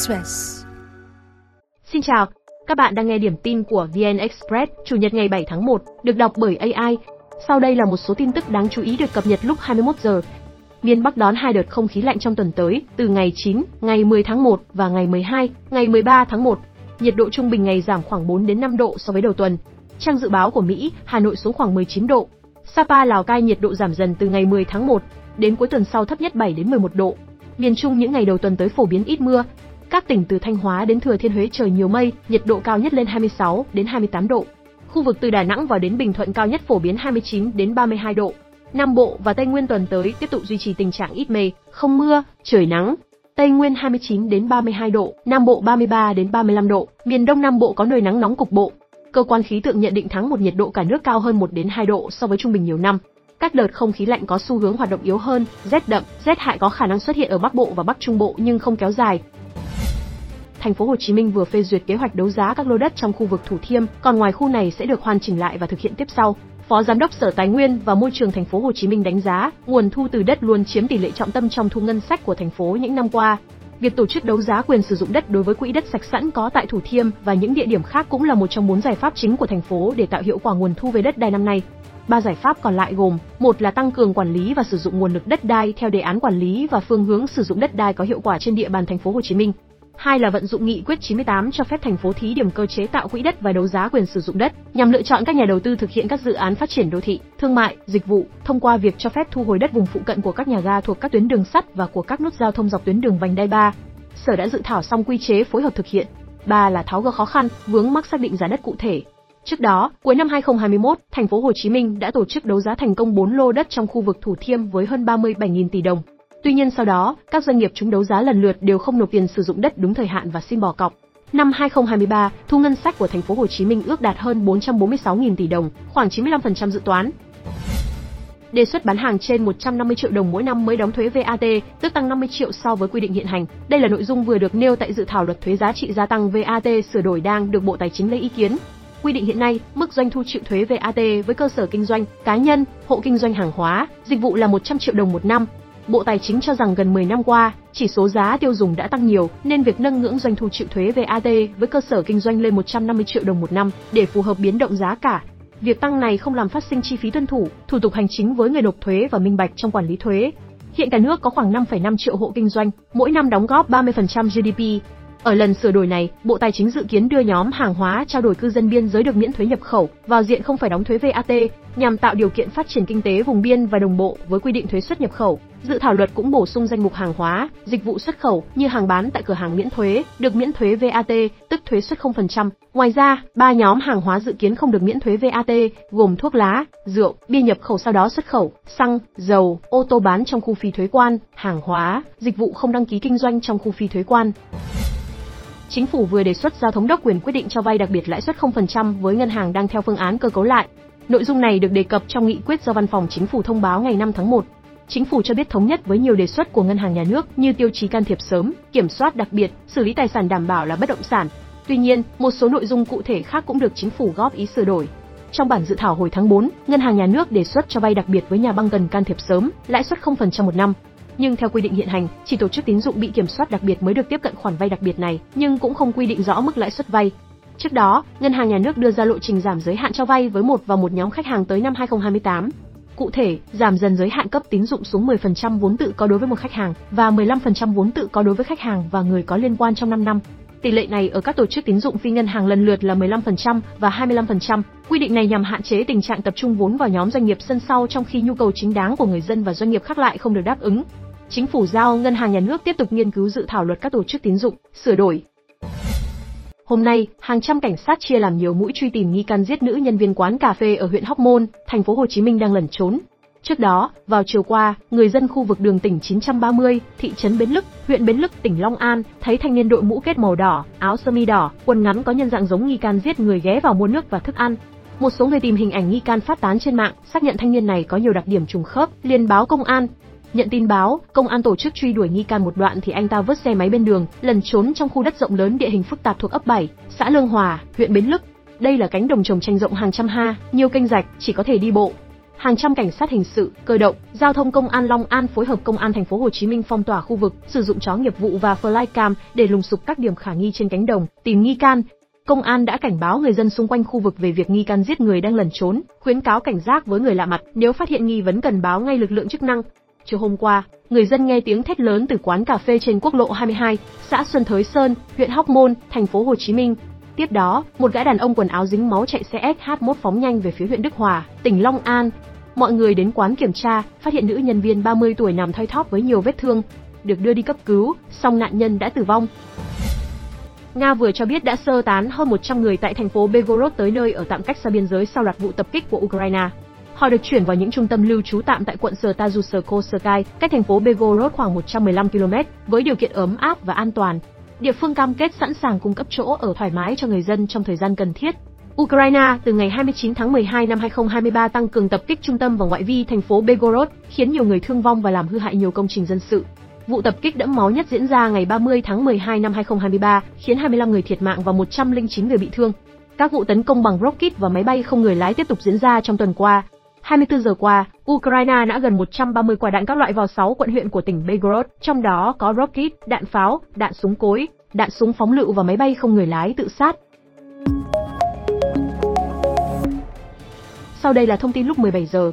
Express. Xin chào, các bạn đang nghe điểm tin của VN Express, Chủ nhật ngày 7 tháng 1, được đọc bởi AI. Sau đây là một số tin tức đáng chú ý được cập nhật lúc 21 giờ. Miền Bắc đón hai đợt không khí lạnh trong tuần tới, từ ngày 9, ngày 10 tháng 1 và ngày 12, ngày 13 tháng 1. Nhiệt độ trung bình ngày giảm khoảng 4 đến 5 độ so với đầu tuần. Trang dự báo của Mỹ, Hà Nội xuống khoảng 19 độ. Sapa Lào Cai nhiệt độ giảm dần từ ngày 10 tháng 1, đến cuối tuần sau thấp nhất 7 đến 11 độ. Miền Trung những ngày đầu tuần tới phổ biến ít mưa. Các tỉnh từ Thanh Hóa đến Thừa Thiên Huế trời nhiều mây, nhiệt độ cao nhất lên 26 đến 28 độ. Khu vực từ Đà Nẵng vào đến Bình Thuận cao nhất phổ biến 29 đến 32 độ. Nam Bộ và Tây Nguyên tuần tới tiếp tục duy trì tình trạng ít mây, không mưa, trời nắng. Tây Nguyên 29 đến 32 độ, Nam Bộ 33 đến 35 độ, miền Đông Nam Bộ có nơi nắng nóng cục bộ. Cơ quan khí tượng nhận định tháng một nhiệt độ cả nước cao hơn 1 đến 2 độ so với trung bình nhiều năm. Các đợt không khí lạnh có xu hướng hoạt động yếu hơn, rét đậm, rét hại có khả năng xuất hiện ở Bắc Bộ và Bắc Trung Bộ nhưng không kéo dài. Thành phố Hồ Chí Minh vừa phê duyệt kế hoạch đấu giá các lô đất trong khu vực Thủ Thiêm, còn ngoài khu này sẽ được hoàn chỉnh lại và thực hiện tiếp sau. Phó Giám đốc Sở Tài nguyên và Môi trường Thành phố Hồ Chí Minh đánh giá, nguồn thu từ đất luôn chiếm tỷ lệ trọng tâm trong thu ngân sách của thành phố những năm qua. Việc tổ chức đấu giá quyền sử dụng đất đối với quỹ đất sạch sẵn có tại Thủ Thiêm và những địa điểm khác cũng là một trong bốn giải pháp chính của thành phố để tạo hiệu quả nguồn thu về đất đai năm nay. Ba giải pháp còn lại gồm: một là tăng cường quản lý và sử dụng nguồn lực đất đai theo đề án quản lý và phương hướng sử dụng đất đai có hiệu quả trên địa bàn thành phố Hồ Chí Minh. Hai là vận dụng nghị quyết 98 cho phép thành phố thí điểm cơ chế tạo quỹ đất và đấu giá quyền sử dụng đất, nhằm lựa chọn các nhà đầu tư thực hiện các dự án phát triển đô thị, thương mại, dịch vụ thông qua việc cho phép thu hồi đất vùng phụ cận của các nhà ga thuộc các tuyến đường sắt và của các nút giao thông dọc tuyến đường vành đai 3. Sở đã dự thảo xong quy chế phối hợp thực hiện. Ba là tháo gỡ khó khăn, vướng mắc xác định giá đất cụ thể, Trước đó, cuối năm 2021, thành phố Hồ Chí Minh đã tổ chức đấu giá thành công 4 lô đất trong khu vực Thủ Thiêm với hơn 37.000 tỷ đồng. Tuy nhiên sau đó, các doanh nghiệp chúng đấu giá lần lượt đều không nộp tiền sử dụng đất đúng thời hạn và xin bỏ cọc. Năm 2023, thu ngân sách của thành phố Hồ Chí Minh ước đạt hơn 446.000 tỷ đồng, khoảng 95% dự toán. Đề xuất bán hàng trên 150 triệu đồng mỗi năm mới đóng thuế VAT, tức tăng 50 triệu so với quy định hiện hành. Đây là nội dung vừa được nêu tại dự thảo luật thuế giá trị gia tăng VAT sửa đổi đang được Bộ Tài chính lấy ý kiến. Quy định hiện nay, mức doanh thu chịu thuế VAT với cơ sở kinh doanh, cá nhân, hộ kinh doanh hàng hóa, dịch vụ là 100 triệu đồng một năm. Bộ Tài chính cho rằng gần 10 năm qua, chỉ số giá tiêu dùng đã tăng nhiều, nên việc nâng ngưỡng doanh thu chịu thuế VAT với cơ sở kinh doanh lên 150 triệu đồng một năm để phù hợp biến động giá cả. Việc tăng này không làm phát sinh chi phí tuân thủ, thủ tục hành chính với người nộp thuế và minh bạch trong quản lý thuế. Hiện cả nước có khoảng 5,5 triệu hộ kinh doanh, mỗi năm đóng góp 30% GDP, ở lần sửa đổi này, Bộ Tài chính dự kiến đưa nhóm hàng hóa trao đổi cư dân biên giới được miễn thuế nhập khẩu vào diện không phải đóng thuế VAT, nhằm tạo điều kiện phát triển kinh tế vùng biên và đồng bộ với quy định thuế xuất nhập khẩu. Dự thảo luật cũng bổ sung danh mục hàng hóa, dịch vụ xuất khẩu như hàng bán tại cửa hàng miễn thuế, được miễn thuế VAT, tức thuế xuất 0%. Ngoài ra, ba nhóm hàng hóa dự kiến không được miễn thuế VAT gồm thuốc lá, rượu, bia nhập khẩu sau đó xuất khẩu, xăng, dầu, ô tô bán trong khu phi thuế quan, hàng hóa, dịch vụ không đăng ký kinh doanh trong khu phi thuế quan. Chính phủ vừa đề xuất giao thống đốc quyền quyết định cho vay đặc biệt lãi suất 0% với ngân hàng đang theo phương án cơ cấu lại. Nội dung này được đề cập trong nghị quyết do Văn phòng Chính phủ thông báo ngày 5 tháng 1. Chính phủ cho biết thống nhất với nhiều đề xuất của ngân hàng nhà nước như tiêu chí can thiệp sớm, kiểm soát đặc biệt, xử lý tài sản đảm bảo là bất động sản. Tuy nhiên, một số nội dung cụ thể khác cũng được chính phủ góp ý sửa đổi. Trong bản dự thảo hồi tháng 4, ngân hàng nhà nước đề xuất cho vay đặc biệt với nhà băng cần can thiệp sớm, lãi suất 0% một năm, nhưng theo quy định hiện hành, chỉ tổ chức tín dụng bị kiểm soát đặc biệt mới được tiếp cận khoản vay đặc biệt này, nhưng cũng không quy định rõ mức lãi suất vay. Trước đó, ngân hàng nhà nước đưa ra lộ trình giảm giới hạn cho vay với một và một nhóm khách hàng tới năm 2028. Cụ thể, giảm dần giới hạn cấp tín dụng xuống 10% vốn tự có đối với một khách hàng và 15% vốn tự có đối với khách hàng và người có liên quan trong 5 năm. Tỷ lệ này ở các tổ chức tín dụng phi ngân hàng lần lượt là 15% và 25%. Quy định này nhằm hạn chế tình trạng tập trung vốn vào nhóm doanh nghiệp sân sau trong khi nhu cầu chính đáng của người dân và doanh nghiệp khác lại không được đáp ứng. Chính phủ giao Ngân hàng Nhà nước tiếp tục nghiên cứu dự thảo luật các tổ chức tín dụng, sửa đổi. Hôm nay, hàng trăm cảnh sát chia làm nhiều mũi truy tìm nghi can giết nữ nhân viên quán cà phê ở huyện Hóc Môn, thành phố Hồ Chí Minh đang lẩn trốn. Trước đó, vào chiều qua, người dân khu vực đường tỉnh 930, thị trấn Bến Lức, huyện Bến Lức, tỉnh Long An, thấy thanh niên đội mũ kết màu đỏ, áo sơ mi đỏ, quần ngắn có nhân dạng giống nghi can giết người ghé vào mua nước và thức ăn. Một số người tìm hình ảnh nghi can phát tán trên mạng, xác nhận thanh niên này có nhiều đặc điểm trùng khớp, liền báo công an, Nhận tin báo, công an tổ chức truy đuổi nghi can một đoạn thì anh ta vứt xe máy bên đường, lần trốn trong khu đất rộng lớn địa hình phức tạp thuộc ấp 7, xã Lương Hòa, huyện Bến Lức. Đây là cánh đồng trồng chanh rộng hàng trăm ha, nhiều kênh rạch, chỉ có thể đi bộ. hàng trăm cảnh sát hình sự, cơ động, giao thông công an Long An phối hợp công an thành phố Hồ Chí Minh phong tỏa khu vực, sử dụng chó nghiệp vụ và flycam để lùng sục các điểm khả nghi trên cánh đồng, tìm nghi can. Công an đã cảnh báo người dân xung quanh khu vực về việc nghi can giết người đang lẩn trốn, khuyến cáo cảnh giác với người lạ mặt, nếu phát hiện nghi vấn cần báo ngay lực lượng chức năng. Chiều hôm qua, người dân nghe tiếng thét lớn từ quán cà phê trên quốc lộ 22, xã Xuân Thới Sơn, huyện Hóc Môn, thành phố Hồ Chí Minh. Tiếp đó, một gã đàn ông quần áo dính máu chạy xe SH1 phóng nhanh về phía huyện Đức Hòa, tỉnh Long An. Mọi người đến quán kiểm tra, phát hiện nữ nhân viên 30 tuổi nằm thoi thóp với nhiều vết thương, được đưa đi cấp cứu, song nạn nhân đã tử vong. Nga vừa cho biết đã sơ tán hơn 100 người tại thành phố Belgorod tới nơi ở tạm cách xa biên giới sau loạt vụ tập kích của Ukraine. Họ được chuyển vào những trung tâm lưu trú tạm tại quận Sở cách thành phố Begorod khoảng 115 km, với điều kiện ấm áp và an toàn. Địa phương cam kết sẵn sàng cung cấp chỗ ở thoải mái cho người dân trong thời gian cần thiết. Ukraine từ ngày 29 tháng 12 năm 2023 tăng cường tập kích trung tâm và ngoại vi thành phố Begorod, khiến nhiều người thương vong và làm hư hại nhiều công trình dân sự. Vụ tập kích đẫm máu nhất diễn ra ngày 30 tháng 12 năm 2023, khiến 25 người thiệt mạng và 109 người bị thương. Các vụ tấn công bằng rocket và máy bay không người lái tiếp tục diễn ra trong tuần qua. 24 giờ qua, Ukraine đã gần 130 quả đạn các loại vào 6 quận huyện của tỉnh Belgorod, trong đó có rocket, đạn pháo, đạn súng cối, đạn súng phóng lựu và máy bay không người lái tự sát. Sau đây là thông tin lúc 17 giờ.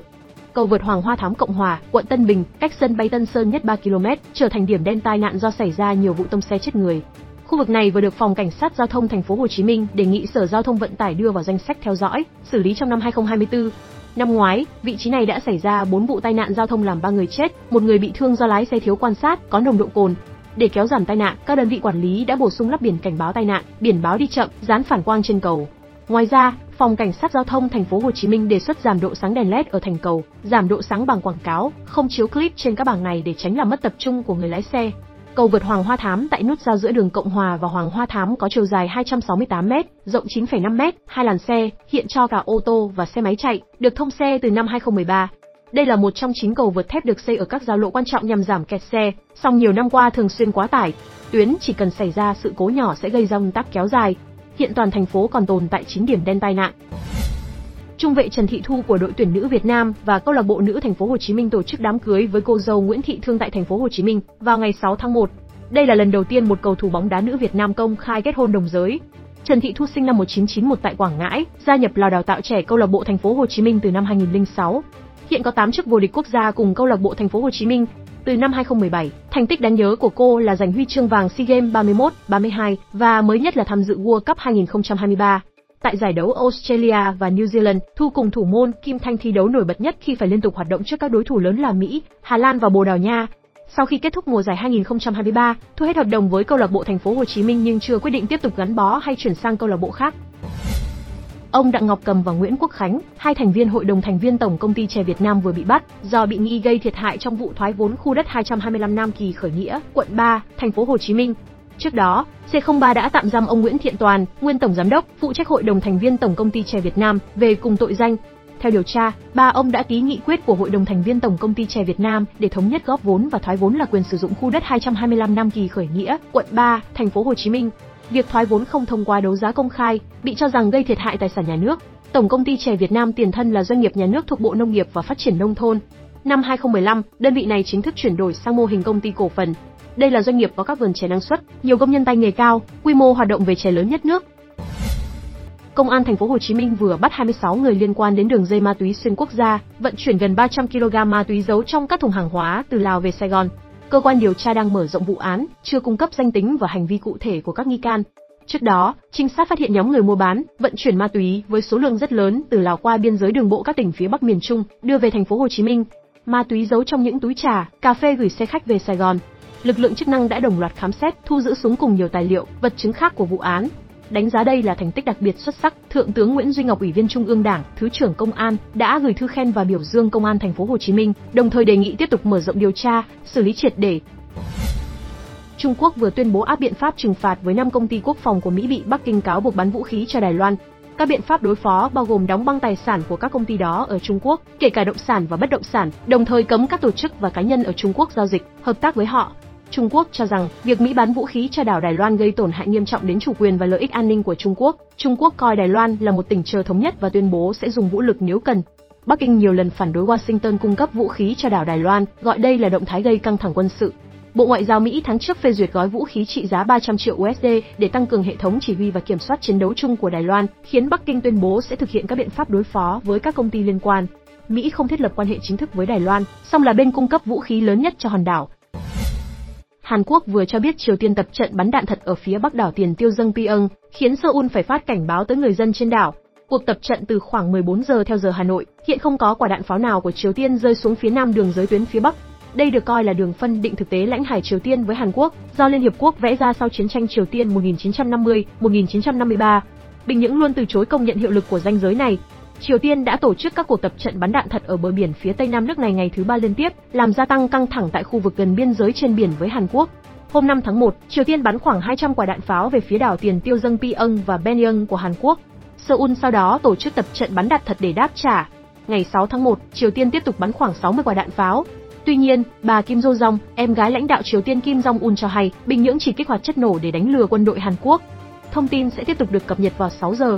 Cầu vượt Hoàng Hoa Thám Cộng Hòa, quận Tân Bình, cách sân bay Tân Sơn nhất 3 km, trở thành điểm đen tai nạn do xảy ra nhiều vụ tông xe chết người. Khu vực này vừa được phòng cảnh sát giao thông thành phố Hồ Chí Minh đề nghị Sở Giao thông Vận tải đưa vào danh sách theo dõi, xử lý trong năm 2024. Năm ngoái, vị trí này đã xảy ra 4 vụ tai nạn giao thông làm 3 người chết, một người bị thương do lái xe thiếu quan sát, có nồng độ cồn. Để kéo giảm tai nạn, các đơn vị quản lý đã bổ sung lắp biển cảnh báo tai nạn, biển báo đi chậm, dán phản quang trên cầu. Ngoài ra, Phòng Cảnh sát Giao thông thành phố Hồ Chí Minh đề xuất giảm độ sáng đèn LED ở thành cầu, giảm độ sáng bằng quảng cáo, không chiếu clip trên các bảng này để tránh làm mất tập trung của người lái xe. Cầu vượt Hoàng Hoa Thám tại nút giao giữa đường Cộng Hòa và Hoàng Hoa Thám có chiều dài 268m, rộng 9,5m, hai làn xe, hiện cho cả ô tô và xe máy chạy, được thông xe từ năm 2013. Đây là một trong chín cầu vượt thép được xây ở các giao lộ quan trọng nhằm giảm kẹt xe, song nhiều năm qua thường xuyên quá tải. Tuyến chỉ cần xảy ra sự cố nhỏ sẽ gây ra ùn tắc kéo dài. Hiện toàn thành phố còn tồn tại 9 điểm đen tai nạn. Trung vệ Trần Thị Thu của đội tuyển nữ Việt Nam và câu lạc bộ nữ thành phố Hồ Chí Minh tổ chức đám cưới với cô dâu Nguyễn Thị Thương tại thành phố Hồ Chí Minh vào ngày 6 tháng 1. Đây là lần đầu tiên một cầu thủ bóng đá nữ Việt Nam công khai kết hôn đồng giới. Trần Thị Thu sinh năm 1991 tại Quảng Ngãi, gia nhập lò đào tạo trẻ câu lạc bộ thành phố Hồ Chí Minh từ năm 2006. Hiện có 8 chức vô địch quốc gia cùng câu lạc bộ thành phố Hồ Chí Minh. Từ năm 2017, thành tích đáng nhớ của cô là giành huy chương vàng SEA Games 31, 32 và mới nhất là tham dự World Cup 2023. Tại giải đấu Australia và New Zealand, Thu cùng thủ môn Kim Thanh thi đấu nổi bật nhất khi phải liên tục hoạt động trước các đối thủ lớn là Mỹ, Hà Lan và Bồ Đào Nha. Sau khi kết thúc mùa giải 2023, Thu hết hợp đồng với câu lạc bộ Thành phố Hồ Chí Minh nhưng chưa quyết định tiếp tục gắn bó hay chuyển sang câu lạc bộ khác. Ông Đặng Ngọc Cầm và Nguyễn Quốc Khánh, hai thành viên hội đồng thành viên Tổng công ty chè Việt Nam vừa bị bắt do bị nghi gây thiệt hại trong vụ thoái vốn khu đất 225 Nam Kỳ khởi nghĩa, quận 3, thành phố Hồ Chí Minh. Trước đó, C03 đã tạm giam ông Nguyễn Thiện Toàn, nguyên tổng giám đốc, phụ trách hội đồng thành viên Tổng công ty chè Việt Nam về cùng tội danh. Theo điều tra, ba ông đã ký nghị quyết của hội đồng thành viên Tổng công ty chè Việt Nam để thống nhất góp vốn và thoái vốn là quyền sử dụng khu đất 225 năm Kỳ khởi nghĩa, quận 3, thành phố Hồ Chí Minh. Việc thoái vốn không thông qua đấu giá công khai, bị cho rằng gây thiệt hại tài sản nhà nước. Tổng công ty chè Việt Nam tiền thân là doanh nghiệp nhà nước thuộc Bộ Nông nghiệp và Phát triển nông thôn. Năm 2015, đơn vị này chính thức chuyển đổi sang mô hình công ty cổ phần. Đây là doanh nghiệp có các vườn chè năng suất, nhiều công nhân tay nghề cao, quy mô hoạt động về chè lớn nhất nước. Công an thành phố Hồ Chí Minh vừa bắt 26 người liên quan đến đường dây ma túy xuyên quốc gia, vận chuyển gần 300 kg ma túy giấu trong các thùng hàng hóa từ Lào về Sài Gòn. Cơ quan điều tra đang mở rộng vụ án, chưa cung cấp danh tính và hành vi cụ thể của các nghi can. Trước đó, trinh sát phát hiện nhóm người mua bán, vận chuyển ma túy với số lượng rất lớn từ Lào qua biên giới đường bộ các tỉnh phía Bắc miền Trung, đưa về thành phố Hồ Chí Minh. Ma túy giấu trong những túi trà, cà phê gửi xe khách về Sài Gòn. Lực lượng chức năng đã đồng loạt khám xét, thu giữ súng cùng nhiều tài liệu, vật chứng khác của vụ án, Đánh giá đây là thành tích đặc biệt xuất sắc, Thượng tướng Nguyễn Duy Ngọc Ủy viên Trung ương Đảng, Thứ trưởng Công an đã gửi thư khen và biểu dương Công an thành phố Hồ Chí Minh, đồng thời đề nghị tiếp tục mở rộng điều tra, xử lý triệt để. Trung Quốc vừa tuyên bố áp biện pháp trừng phạt với 5 công ty quốc phòng của Mỹ bị Bắc Kinh cáo buộc bán vũ khí cho Đài Loan. Các biện pháp đối phó bao gồm đóng băng tài sản của các công ty đó ở Trung Quốc, kể cả động sản và bất động sản, đồng thời cấm các tổ chức và cá nhân ở Trung Quốc giao dịch, hợp tác với họ, Trung Quốc cho rằng việc Mỹ bán vũ khí cho đảo Đài Loan gây tổn hại nghiêm trọng đến chủ quyền và lợi ích an ninh của Trung Quốc. Trung Quốc coi Đài Loan là một tỉnh chờ thống nhất và tuyên bố sẽ dùng vũ lực nếu cần. Bắc Kinh nhiều lần phản đối Washington cung cấp vũ khí cho đảo Đài Loan, gọi đây là động thái gây căng thẳng quân sự. Bộ Ngoại giao Mỹ tháng trước phê duyệt gói vũ khí trị giá 300 triệu USD để tăng cường hệ thống chỉ huy và kiểm soát chiến đấu chung của Đài Loan, khiến Bắc Kinh tuyên bố sẽ thực hiện các biện pháp đối phó với các công ty liên quan. Mỹ không thiết lập quan hệ chính thức với Đài Loan, song là bên cung cấp vũ khí lớn nhất cho hòn đảo. Hàn Quốc vừa cho biết Triều Tiên tập trận bắn đạn thật ở phía bắc đảo Tiền Tiêu Dâng Pyong, khiến Seoul phải phát cảnh báo tới người dân trên đảo. Cuộc tập trận từ khoảng 14 giờ theo giờ Hà Nội, hiện không có quả đạn pháo nào của Triều Tiên rơi xuống phía nam đường giới tuyến phía bắc. Đây được coi là đường phân định thực tế lãnh hải Triều Tiên với Hàn Quốc, do Liên Hiệp Quốc vẽ ra sau chiến tranh Triều Tiên 1950-1953. Bình Nhưỡng luôn từ chối công nhận hiệu lực của ranh giới này. Triều Tiên đã tổ chức các cuộc tập trận bắn đạn thật ở bờ biển phía tây nam nước này ngày thứ ba liên tiếp, làm gia tăng căng thẳng tại khu vực gần biên giới trên biển với Hàn Quốc. Hôm 5 tháng 1, Triều Tiên bắn khoảng 200 quả đạn pháo về phía đảo Tiền Tiêu Dâng Pyong và Benyang của Hàn Quốc. Seoul sau đó tổ chức tập trận bắn đạn thật để đáp trả. Ngày 6 tháng 1, Triều Tiên tiếp tục bắn khoảng 60 quả đạn pháo. Tuy nhiên, bà Kim Jo Jong, em gái lãnh đạo Triều Tiên Kim Jong Un cho hay, Bình Nhưỡng chỉ kích hoạt chất nổ để đánh lừa quân đội Hàn Quốc. Thông tin sẽ tiếp tục được cập nhật vào 6 giờ.